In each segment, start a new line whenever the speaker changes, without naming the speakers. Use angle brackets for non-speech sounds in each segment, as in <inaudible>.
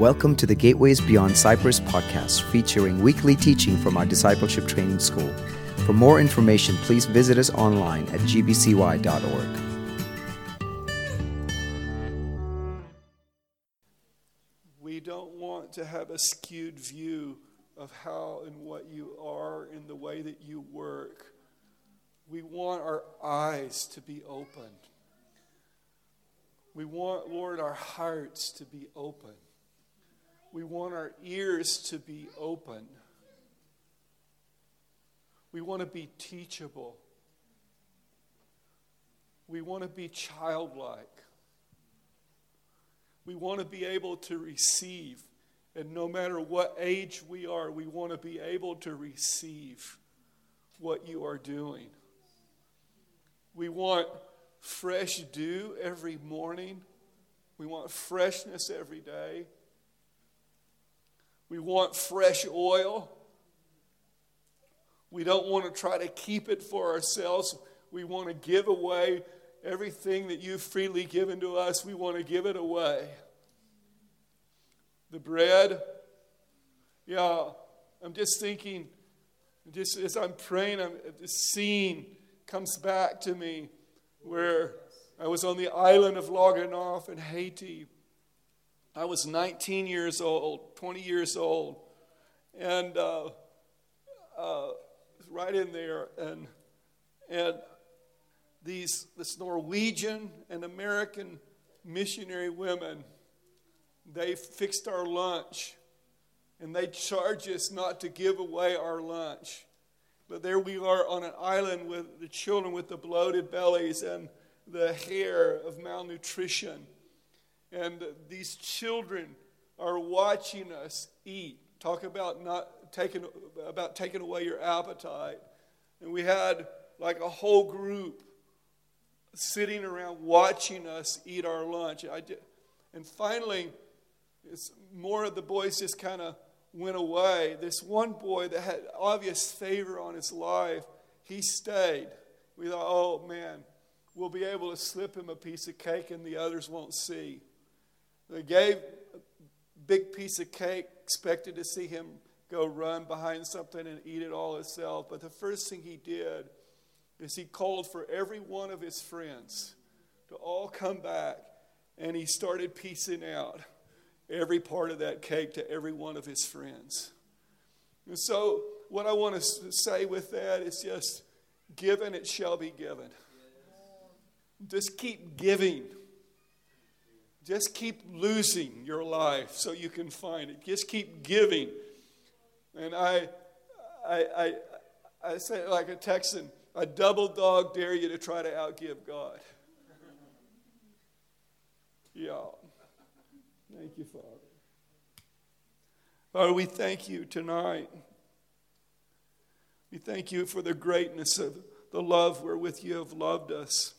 Welcome to the Gateways Beyond Cyprus podcast, featuring weekly teaching from our discipleship training school. For more information, please visit us online at gbcy.org.
We don't want to have a skewed view of how and what you are in the way that you work. We want our eyes to be opened. We want, Lord, our hearts to be open. We want our ears to be open. We want to be teachable. We want to be childlike. We want to be able to receive. And no matter what age we are, we want to be able to receive what you are doing. We want fresh dew every morning. We want freshness every day. We want fresh oil. We don't want to try to keep it for ourselves. We want to give away everything that you've freely given to us. We want to give it away. The bread, yeah, I'm just thinking, just as I'm praying, I'm, this scene comes back to me where I was on the island of La Gonave in Haiti. I was 19 years old, 20 years old, and uh, uh, right in there, and and these this Norwegian and American missionary women, they fixed our lunch, and they charged us not to give away our lunch. But there we are on an island with the children with the bloated bellies and the hair of malnutrition. And these children are watching us eat. Talk about not taking about taking away your appetite. And we had like a whole group sitting around watching us eat our lunch. I Did, and finally, it's more of the boys just kind of went away, this one boy that had obvious favor on his life, he stayed. We thought, oh man, we'll be able to slip him a piece of cake and the others won't see. They gave a big piece of cake, expected to see him go run behind something and eat it all himself. But the first thing he did is he called for every one of his friends to all come back and he started piecing out every part of that cake to every one of his friends. And so, what I want to say with that is just given, it shall be given. Just keep giving. Just keep losing your life so you can find it. Just keep giving. And I, I, I, I say like a Texan, a double dog dare you to try to outgive God. <laughs> Yeah. Thank you, Father. Father, we thank you tonight. We thank you for the greatness of the love wherewith you have loved us.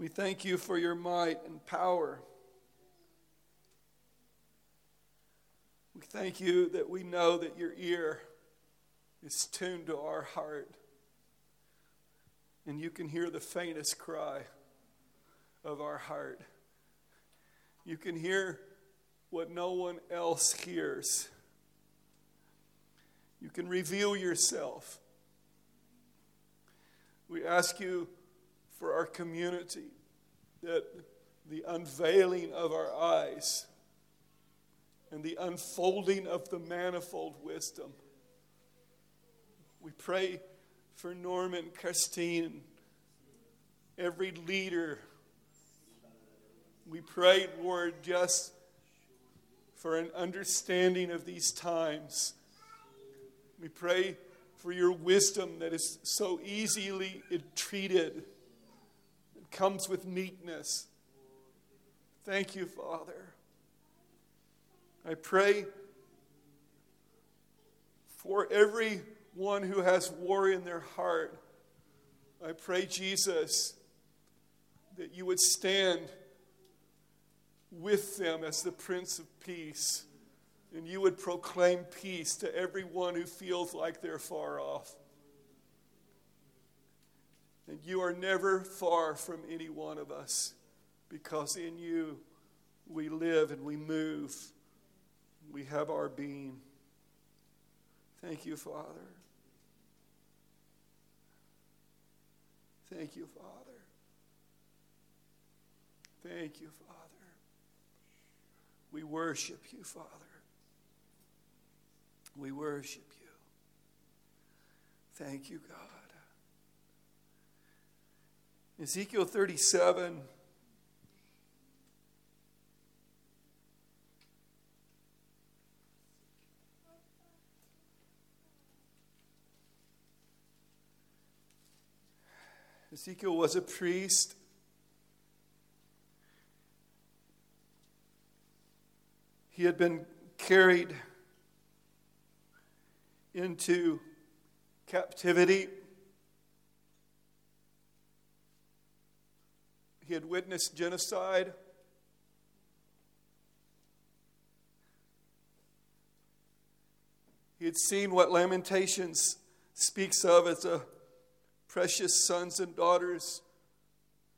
We thank you for your might and power. We thank you that we know that your ear is tuned to our heart and you can hear the faintest cry of our heart. You can hear what no one else hears. You can reveal yourself. We ask you for our community that the unveiling of our eyes and the unfolding of the manifold wisdom. We pray for Norman, Christine, every leader we pray, Lord, just for an understanding of these times. We pray for your wisdom that is so easily entreated. Comes with meekness. Thank you, Father. I pray for everyone who has war in their heart. I pray, Jesus, that you would stand with them as the Prince of Peace. And you would proclaim peace to everyone who feels like they're far off. And you are never far from any one of us because in you we live and we move. We have our being. Thank you, Father. Thank you, Father. Thank you, Father. We worship you, Father. We worship you. Thank you, God. Ezekiel 37. Ezekiel was a priest. He had been carried into captivity. He had witnessed genocide. He had seen what Lamentations speaks of as a precious sons and daughters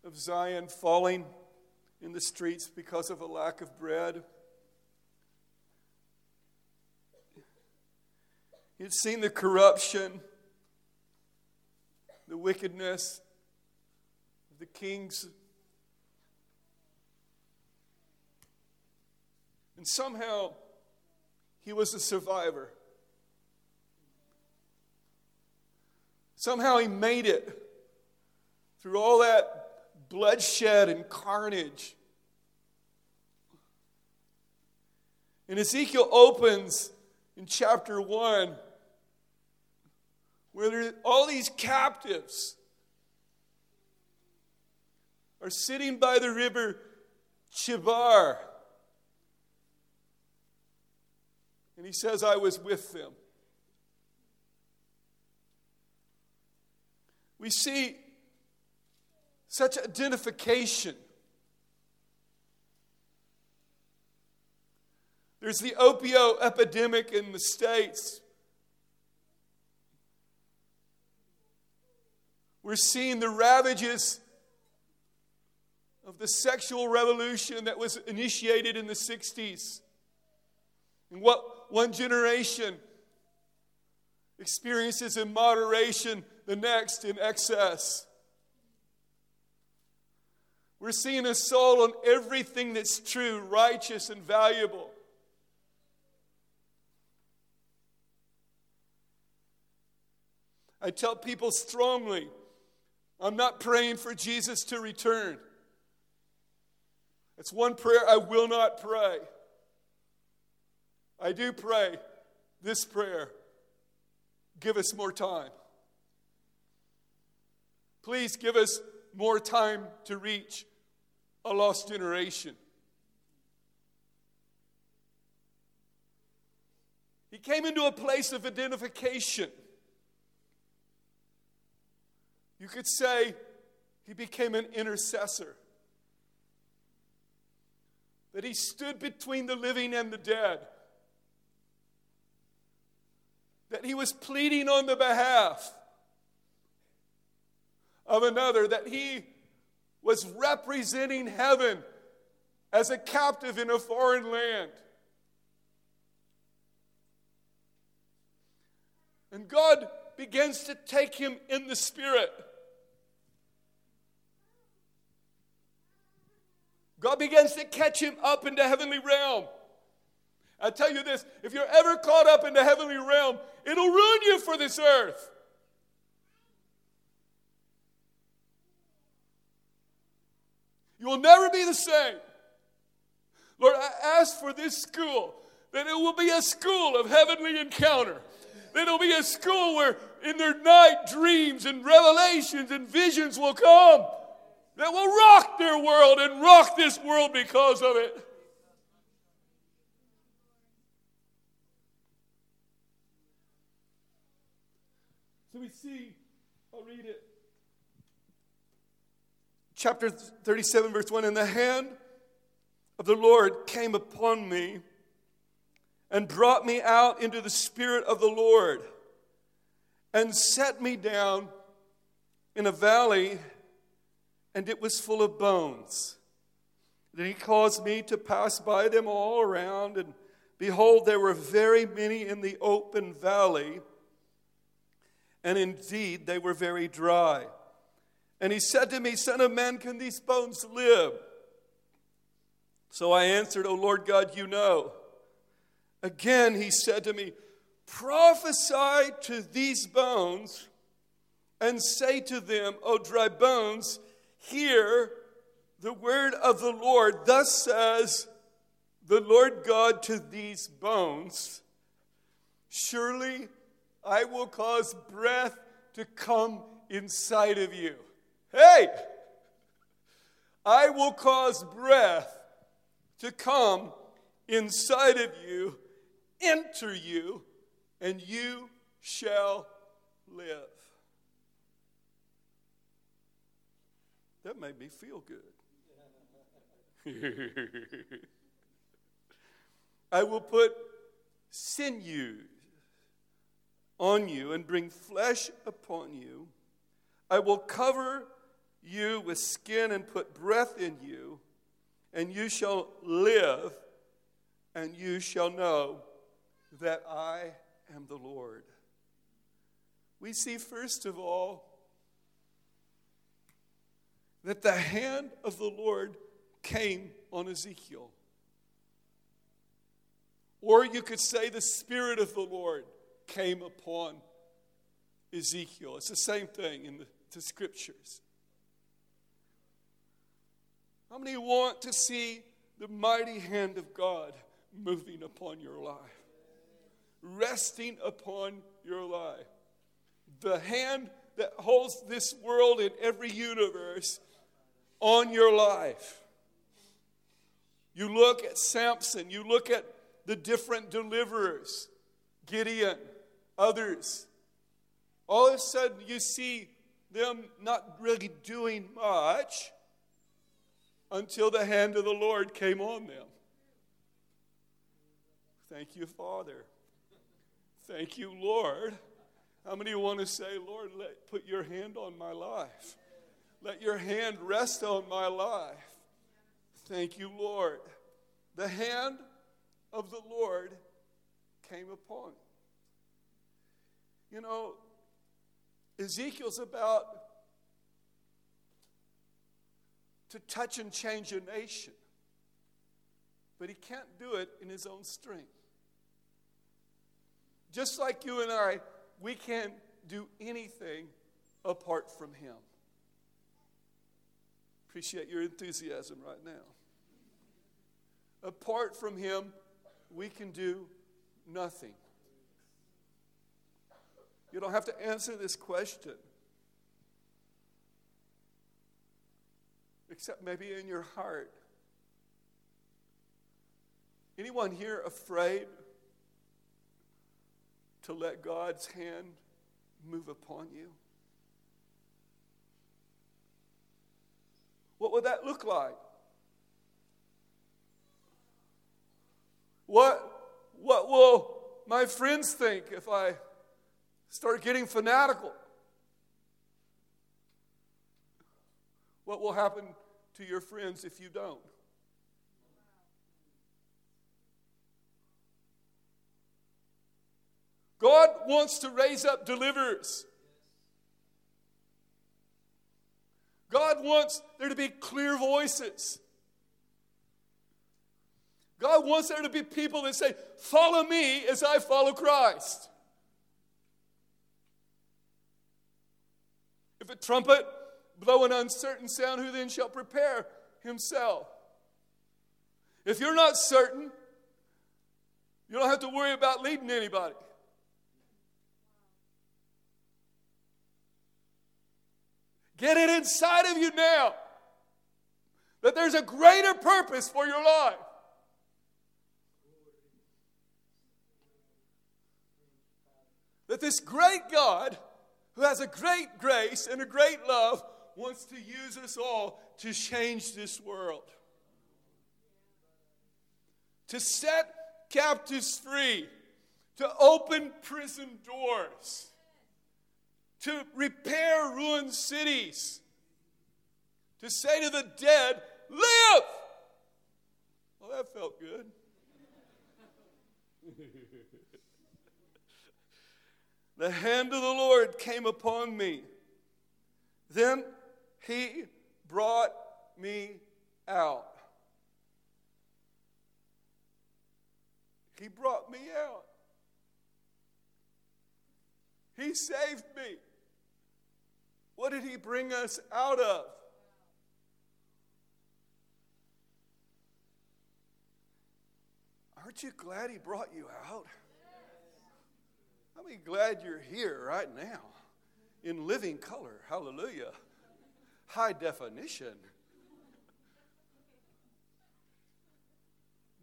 of Zion falling in the streets because of a lack of bread. He had seen the corruption, the wickedness the kings. And somehow he was a survivor. Somehow he made it through all that bloodshed and carnage. And Ezekiel opens in chapter 1 where all these captives are sitting by the river Chebar. And he says, I was with them. we see such identification. There's the opioid epidemic in the States. We're seeing the ravages of the sexual revolution that was initiated in the 60s. And what one generation experiences in moderation the next in excess. We're seeing a soul on everything that's true, righteous, and valuable. I tell people strongly I'm not praying for Jesus to return. It's one prayer I will not pray. I do pray this prayer give us more time. Please give us more time to reach a lost generation. He came into a place of identification. You could say he became an intercessor. That he stood between the living and the dead. That he was pleading on the behalf of another, that he was representing heaven as a captive in a foreign land. And God begins to take him in the spirit. God begins to catch him up into heavenly realm. I tell you this if you're ever caught up in the heavenly realm, it'll ruin you for this earth. You will never be the same. Lord, I ask for this school that it will be a school of heavenly encounter. That it'll be a school where in their night dreams and revelations and visions will come that will rock their world and rock this world because of it. So we see, I'll read it chapter 37, verse 1 And the hand of the Lord came upon me and brought me out into the spirit of the Lord and set me down in a valley, and it was full of bones. Then he caused me to pass by them all around, and behold, there were very many in the open valley, and indeed they were very dry. And he said to me, Son of man, can these bones live? So I answered, O Lord God, you know. Again he said to me, Prophesy to these bones and say to them, O dry bones, hear the word of the Lord. Thus says the Lord God to these bones Surely I will cause breath to come inside of you. Hey! I will cause breath to come inside of you, enter you, and you shall live. That made me feel good. <laughs> I will put sinews on you and bring flesh upon you. I will cover you with skin and put breath in you, and you shall live, and you shall know that I am the Lord. We see, first of all, that the hand of the Lord came on Ezekiel. Or you could say the Spirit of the Lord came upon Ezekiel. It's the same thing in the, the scriptures. How many want to see the mighty hand of God moving upon your life? Resting upon your life. The hand that holds this world and every universe on your life. You look at Samson, you look at the different deliverers, Gideon, others. All of a sudden, you see them not really doing much until the hand of the Lord came on them. Thank you, Father. Thank you, Lord. How many want to say, Lord, let, put your hand on my life? Let your hand rest on my life. Thank you, Lord. The hand of the Lord came upon. You know, Ezekiel's about to touch and change a nation, but he can't do it in his own strength. Just like you and I, we can't do anything apart from him. Appreciate your enthusiasm right now. Apart from Him, we can do nothing. You don't have to answer this question. Except maybe in your heart. Anyone here afraid to let God's hand move upon you? What would that look like? What, what will my friends think if I start getting fanatical? What will happen to your friends if you don't? God wants to raise up deliverers. God wants there to be clear voices. God wants there to be people that say, Follow me as I follow Christ. If a trumpet blow an uncertain sound, who then shall prepare himself? If you're not certain, you don't have to worry about leading anybody. Get it inside of you now that there's a greater purpose for your life. That this great God, who has a great grace and a great love, wants to use us all to change this world. To set captives free, to open prison doors to repair ruined cities, to say to the dead, Live! Oh, that felt good. The hand of the Lord came upon me. Then he brought me out. He brought me out. He saved me. What did He bring us out of? Aren't you glad He brought you out? I mean, glad you're here right now in living color. Hallelujah. High definition.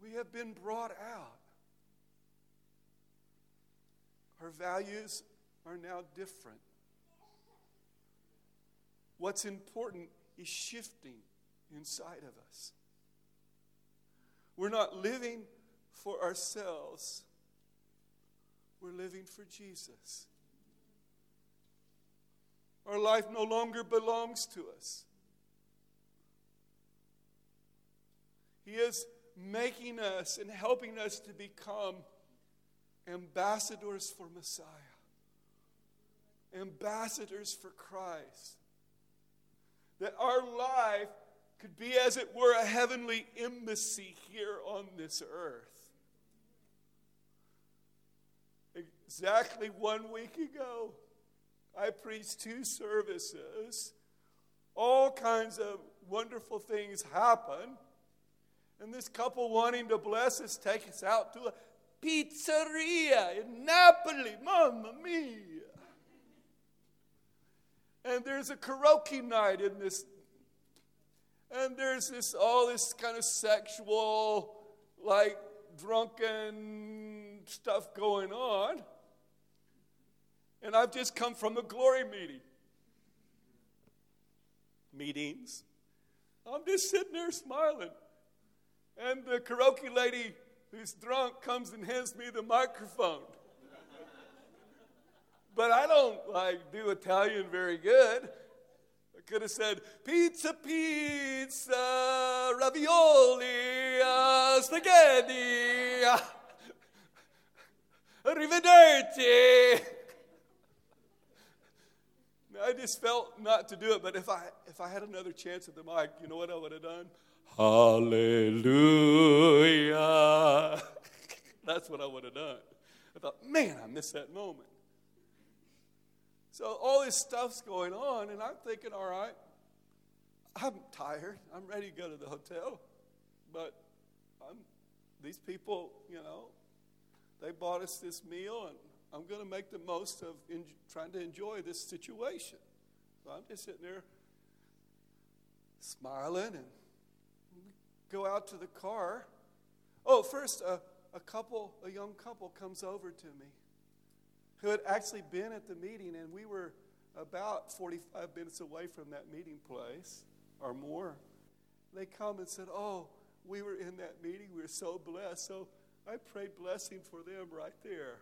We have been brought out. Our values are now different. What's important is shifting inside of us. We're not living for ourselves, we're living for Jesus. Our life no longer belongs to us. He is making us and helping us to become ambassadors for Messiah, ambassadors for Christ. That our life could be, as it were, a heavenly embassy here on this earth. Exactly one week ago, I preached two services. All kinds of wonderful things happen. And this couple wanting to bless us take us out to a pizzeria in Napoli. Mamma mia. And there's a karaoke night in this. And there's this all this kind of sexual, like drunken stuff going on. And I've just come from a glory meeting. Meetings. I'm just sitting there smiling. And the karaoke lady who's drunk comes and hands me the microphone. but I don't like do Italian very good. I could have said pizza, pizza, ravioli, uh, spaghetti, uh, arrivederci. I just felt not to do it, but if I if I had another chance at the mic, you know what I would have done? Hallelujah. <laughs> That's what I would have done. I thought, man, I missed that moment. So all this stuff's going on, and I'm thinking, all right, I'm tired. I'm ready to go to the hotel. But I'm, these people, you know, they bought us this meal, and I'm going to make the most of in, trying to enjoy this situation. So I'm just sitting there smiling and go out to the car. Oh, first, uh, a couple, a young couple comes over to me who had actually been at the meeting, and we were about 45 minutes away from that meeting place or more. They come and said, Oh, we were in that meeting. We were so blessed. So I prayed blessing for them right there.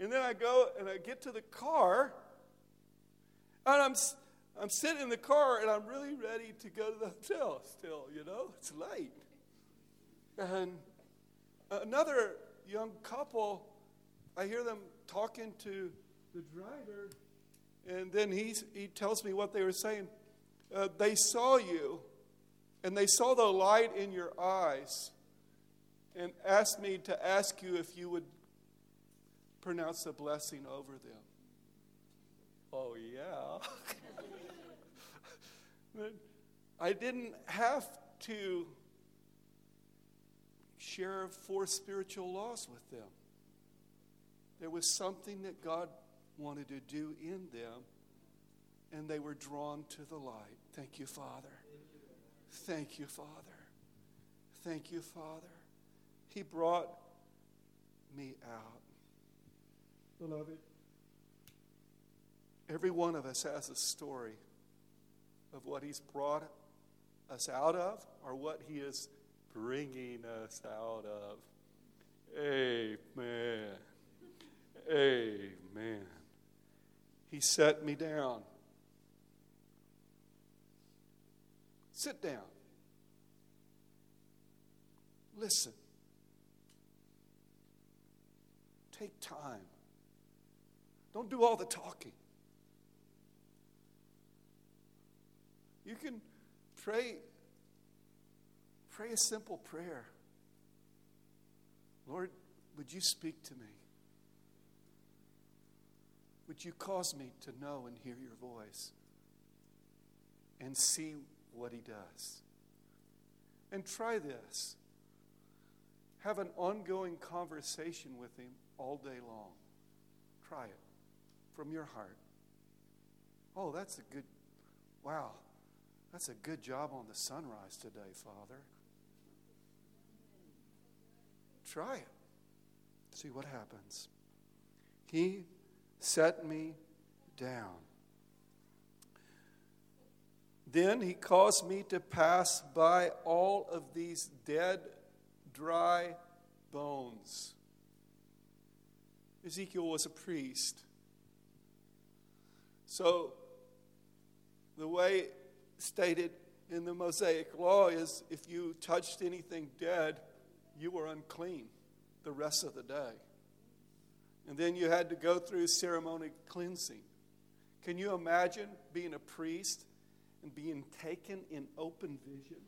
And then I go and I get to the car, and I'm, I'm sitting in the car, and I'm really ready to go to the hotel still, you know? It's late. And another young couple, I hear them talking to the driver, and then he's, he tells me what they were saying. Uh, they saw you, and they saw the light in your eyes, and asked me to ask you if you would pronounce a blessing over them. Oh, yeah. <laughs> I didn't have to share four spiritual laws with them. There was something that God wanted to do in them, and they were drawn to the light. Thank you, Father. Thank you, Father. Thank you, Father. He brought me out. Beloved, every one of us has a story of what He's brought us out of or what He is bringing us out of. Amen. Amen. He set me down. Sit down. Listen. Take time. Don't do all the talking. You can pray pray a simple prayer. Lord, would you speak to me? Would you cause me to know and hear your voice and see what he does? And try this. Have an ongoing conversation with him all day long. Try it from your heart. Oh, that's a good, wow, that's a good job on the sunrise today, Father. Try it. See what happens. He set me down. Then he caused me to pass by all of these dead, dry bones. Ezekiel was a priest. So, the way stated in the Mosaic law is if you touched anything dead, you were unclean the rest of the day. And then you had to go through ceremonial cleansing. Can you imagine being a priest and being taken in open vision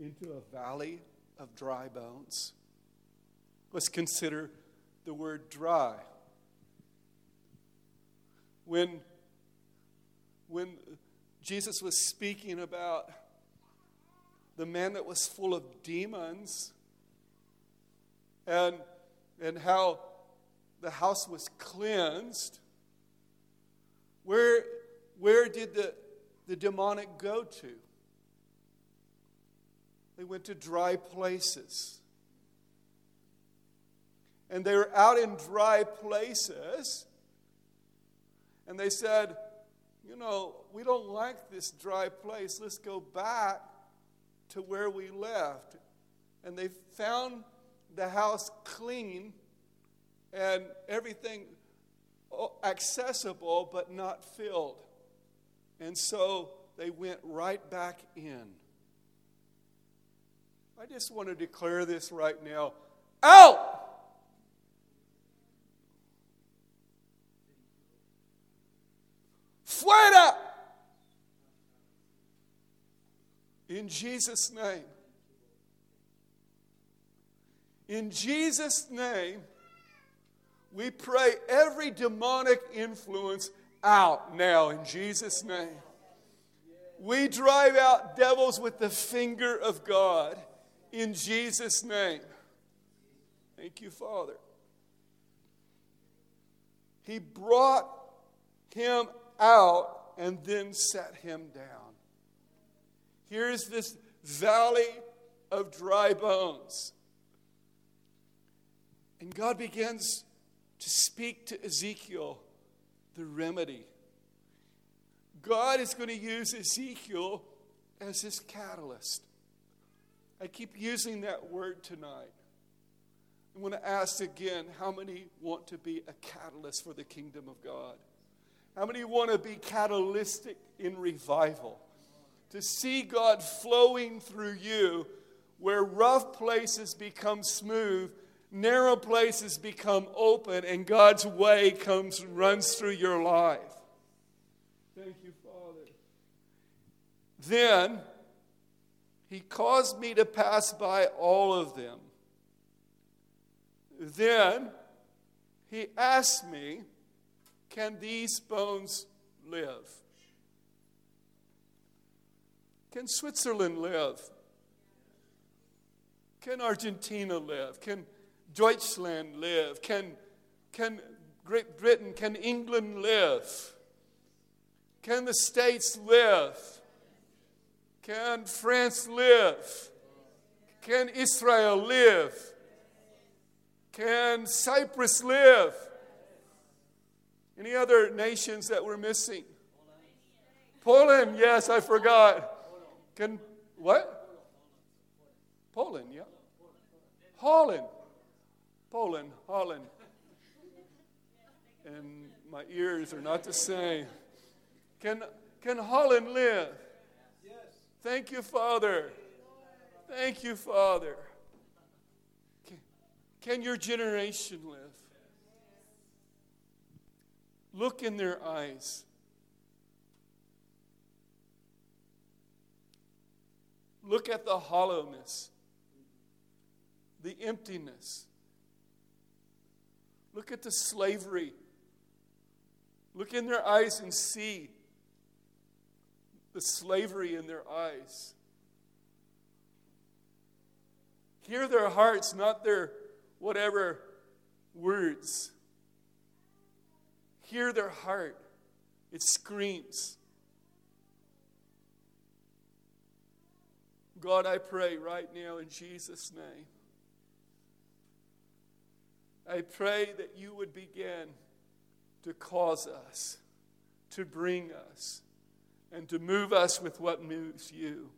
into a valley of dry bones? Let's consider the word dry. When, when Jesus was speaking about the man that was full of demons and, and how the house was cleansed, where, where did the, the demonic go to? They went to dry places and they were out in dry places. And they said, You know, we don't like this dry place. Let's go back to where we left. And they found the house clean and everything oh, accessible but not filled. And so they went right back in. I just want to declare this right now out! In Jesus' name. In Jesus' name, we pray every demonic influence out now in Jesus' name. We drive out devils with the finger of God in Jesus' name. Thank you, Father. He brought him out and then set him down. Here's this valley of dry bones. And God begins to speak to Ezekiel the remedy. God is going to use Ezekiel as his catalyst. I keep using that word tonight. I want to ask again how many want to be a catalyst for the kingdom of God? How many want to be catalytic in revival? To see God flowing through you where rough places become smooth, narrow places become open, and God's way comes runs through your life. Thank you, Father. Then he caused me to pass by all of them. Then he asked me, can these bones live? Can Switzerland live? Can Argentina live? Can Deutschland live? Can, can Great Britain, can England live? Can the States live? Can France live? Can Israel live? Can Cyprus live? Any other nations that we're missing? Poland, yes, I forgot. Can what? Poland, yeah. Holland. Poland, Holland. And my ears are not the same. Can can Holland live? Yes. Thank you, Father. Thank you, Father. Can, can your generation live? Look in their eyes. Look at the hollowness, the emptiness. Look at the slavery. Look in their eyes and see the slavery in their eyes. Hear their hearts, not their whatever words. Hear their heart. It screams. God, I pray right now in Jesus' name. I pray that you would begin to cause us, to bring us, and to move us with what moves you.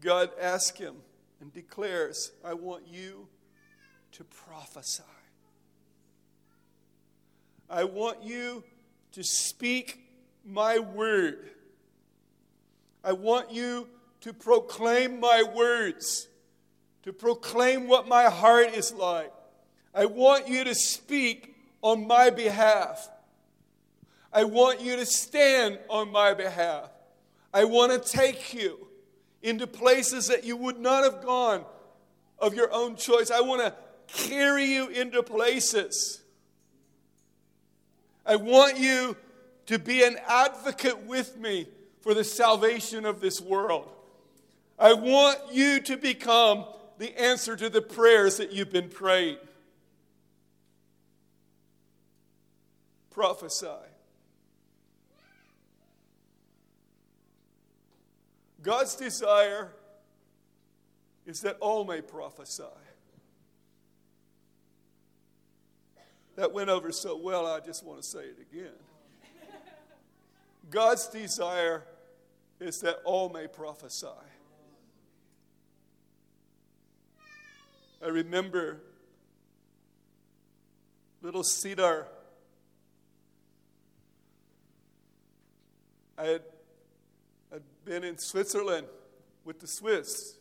God asks him and declares, I want you to prophesy. I want you to speak my word. I want you to proclaim my words, to proclaim what my heart is like. I want you to speak on my behalf. I want you to stand on my behalf. I want to take you into places that you would not have gone of your own choice. I want to carry you into places. I want you to be an advocate with me for the salvation of this world. I want you to become the answer to the prayers that you've been praying. Prophesy. God's desire is that all may prophesy. That went over so well, I just want to say it again. God's desire is that all may prophesy. I remember little Cedar. I had I'd been in Switzerland with the Swiss,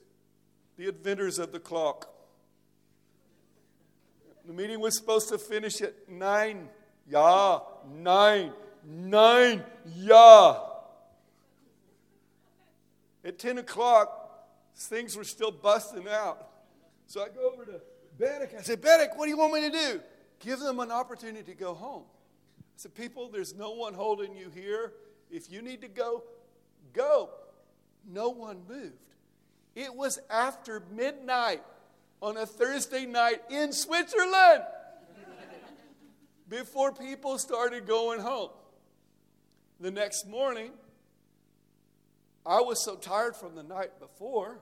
the inventors of the clock. The meeting was supposed to finish at nine. Yeah, nine. Nine. Yeah. At 10 o'clock, things were still busting out. So I go over to Bedek. I said, Bedek, what do you want me to do? Give them an opportunity to go home. I said, People, there's no one holding you here. If you need to go, Go. No one moved. It was after midnight on a Thursday night in Switzerland before people started going home. The next morning, I was so tired from the night before.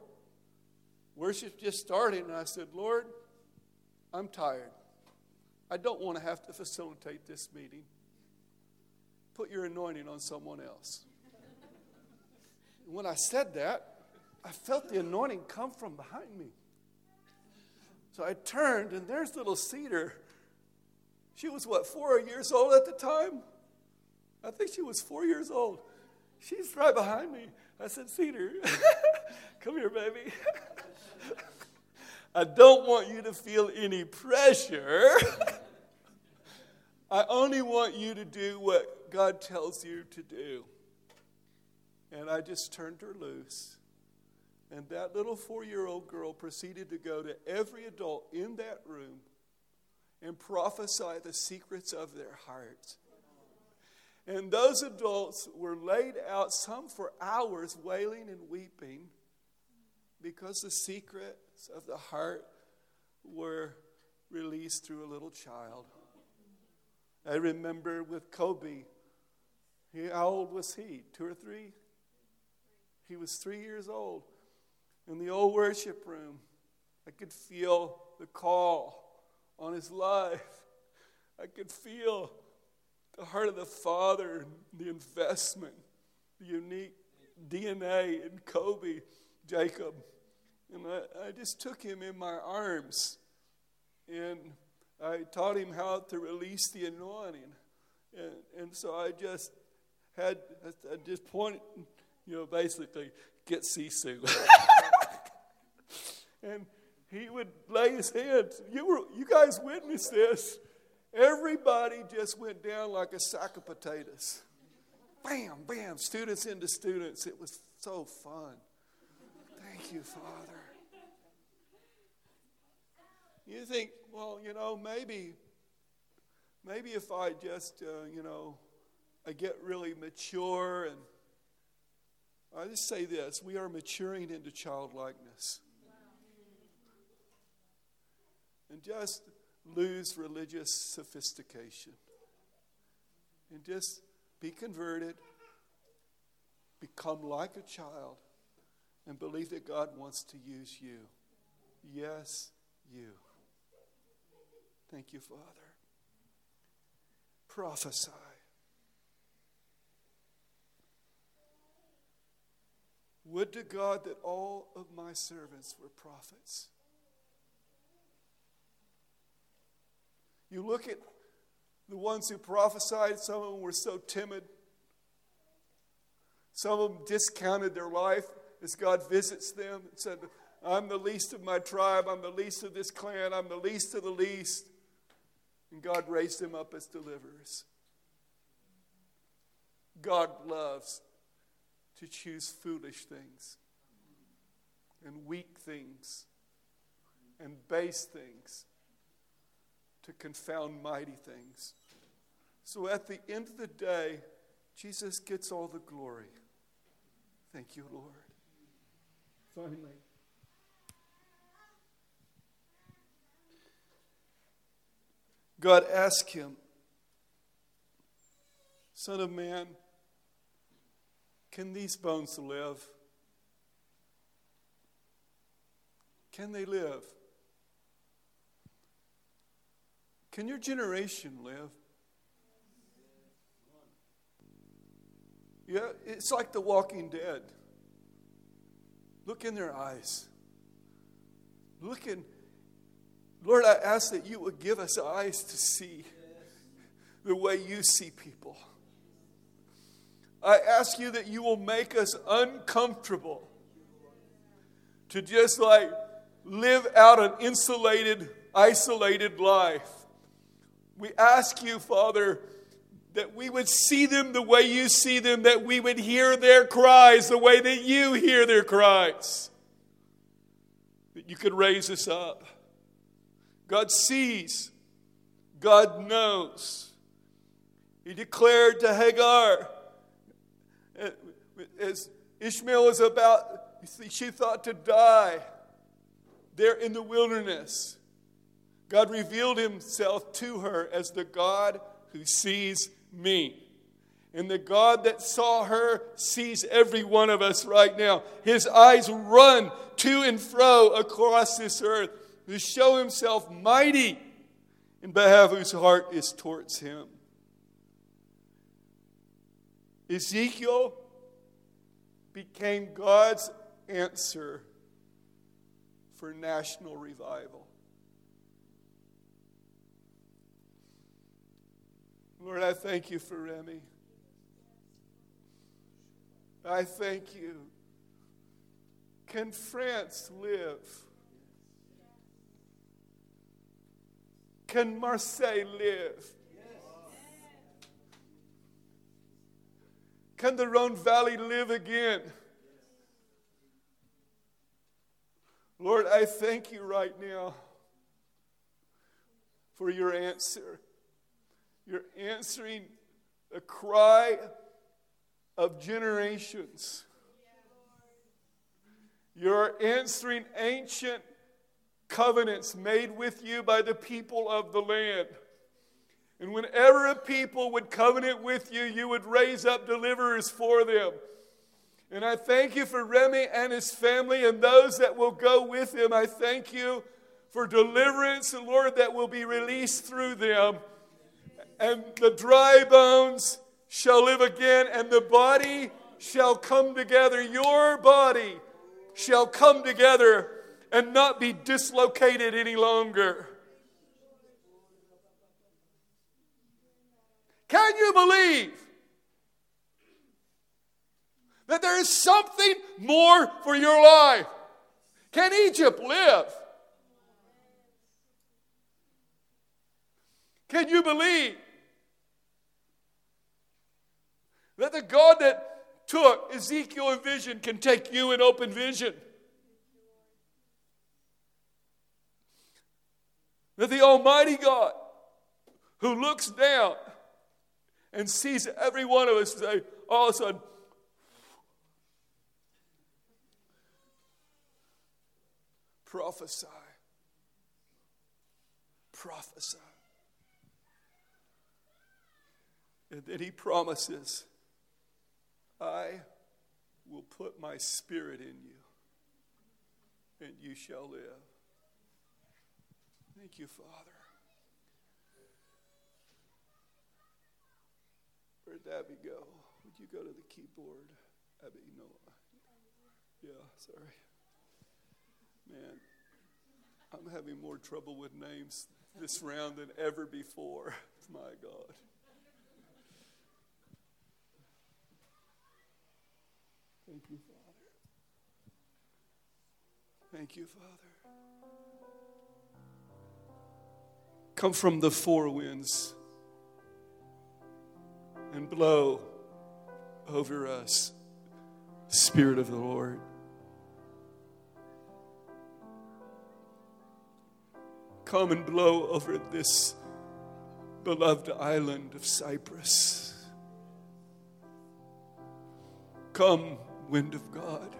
Worship just started, and I said, Lord, I'm tired. I don't want to have to facilitate this meeting. Put your anointing on someone else when I said that, I felt the anointing come from behind me. So I turned, and there's little Cedar. She was, what, four years old at the time? I think she was four years old. She's right behind me. I said, Cedar, <laughs> come here, baby. <laughs> I don't want you to feel any pressure. <laughs> I only want you to do what God tells you to do. And I just turned her loose. And that little four year old girl proceeded to go to every adult in that room and prophesy the secrets of their hearts. And those adults were laid out, some for hours, wailing and weeping because the secrets of the heart were released through a little child. I remember with Kobe, he, how old was he? Two or three? He was three years old. In the old worship room, I could feel the call on his life. I could feel the heart of the Father, the investment, the unique DNA in Kobe, Jacob. And I, I just took him in my arms and I taught him how to release the anointing. And, and so I just had, I just you know, basically, get Sisu. <laughs> and he would lay his hands. You, were, you guys witnessed this. Everybody just went down like a sack of potatoes. Bam, bam, students into students. It was so fun. Thank you, Father. You think, well, you know, maybe, maybe if I just, uh, you know, I get really mature and I just say this we are maturing into childlikeness. And just lose religious sophistication. And just be converted, become like a child, and believe that God wants to use you. Yes, you. Thank you, Father. Prophesy. Would to God that all of my servants were prophets. You look at the ones who prophesied, some of them were so timid. Some of them discounted their life as God visits them and said, I'm the least of my tribe, I'm the least of this clan, I'm the least of the least. And God raised them up as deliverers. God loves to choose foolish things and weak things and base things to confound mighty things. So at the end of the day, Jesus gets all the glory. Thank you, Lord. Finally, God asked him, Son of man, can these bones live? Can they live? Can your generation live? Yeah, it's like the walking dead. Look in their eyes. Look in. Lord, I ask that you would give us eyes to see the way you see people. I ask you that you will make us uncomfortable to just like live out an insulated, isolated life. We ask you, Father, that we would see them the way you see them, that we would hear their cries the way that you hear their cries. That you could raise us up. God sees, God knows. He declared to Hagar, as Ishmael was about, she thought to die there in the wilderness. God revealed himself to her as the God who sees me. And the God that saw her sees every one of us right now. His eyes run to and fro across this earth to show himself mighty in behalf whose heart is towards him. Ezekiel became God's answer for national revival. Lord, I thank you for Remy. I thank you. Can France live? Can Marseille live? Can the Rhone Valley live again? Lord, I thank you right now for your answer. You're answering the cry of generations. You're answering ancient covenants made with you by the people of the land. And whenever a people would covenant with you, you would raise up deliverers for them. And I thank you for Remy and his family and those that will go with him. I thank you for deliverance, Lord, that will be released through them and the dry bones shall live again, and the body shall come together. Your body shall come together and not be dislocated any longer. Can you believe That there is something more for your life. Can Egypt live? Can you believe that the God that took Ezekiel in vision can take you in open vision? That the Almighty God who looks down and sees every one of us say, all of a sudden, prophesy. Prophesy. And then he promises, I will put my spirit in you, and you shall live. Thank you, Father. Where'd Abby go? Would you go to the keyboard? Abby, no. Yeah, sorry. Man, I'm having more trouble with names this round than ever before. <laughs> My God. Thank you, Father. Thank you, Father. Come from the four winds and blow over us, Spirit of the Lord. Come and blow over this beloved island of Cyprus. Come, wind of God.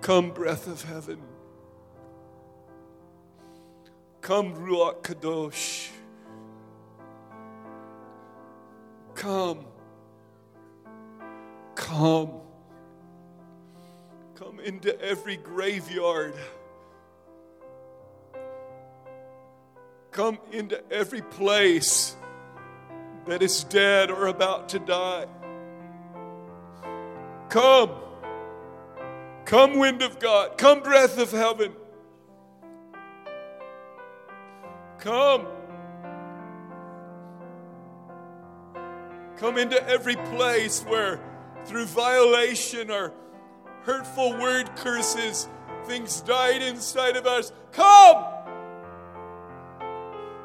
Come, breath of heaven. Come, Ruach Kadosh. Come. Come. Come into every graveyard. Come into every place that is dead or about to die. Come. Come, wind of God. Come, breath of heaven. Come. Come into every place where, through violation or hurtful word curses, things died inside of us. Come!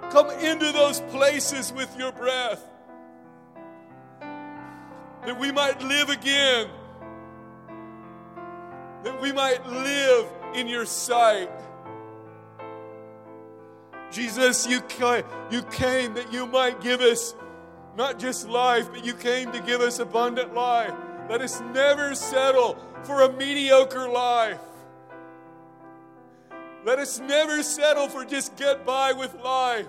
Come into those places with your breath that we might live again that we might live in your sight. Jesus, you, you came that you might give us not just life, but you came to give us abundant life. Let us never settle for a mediocre life. Let us never settle for just get by with life.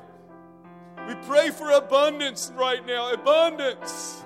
We pray for abundance right now. Abundance.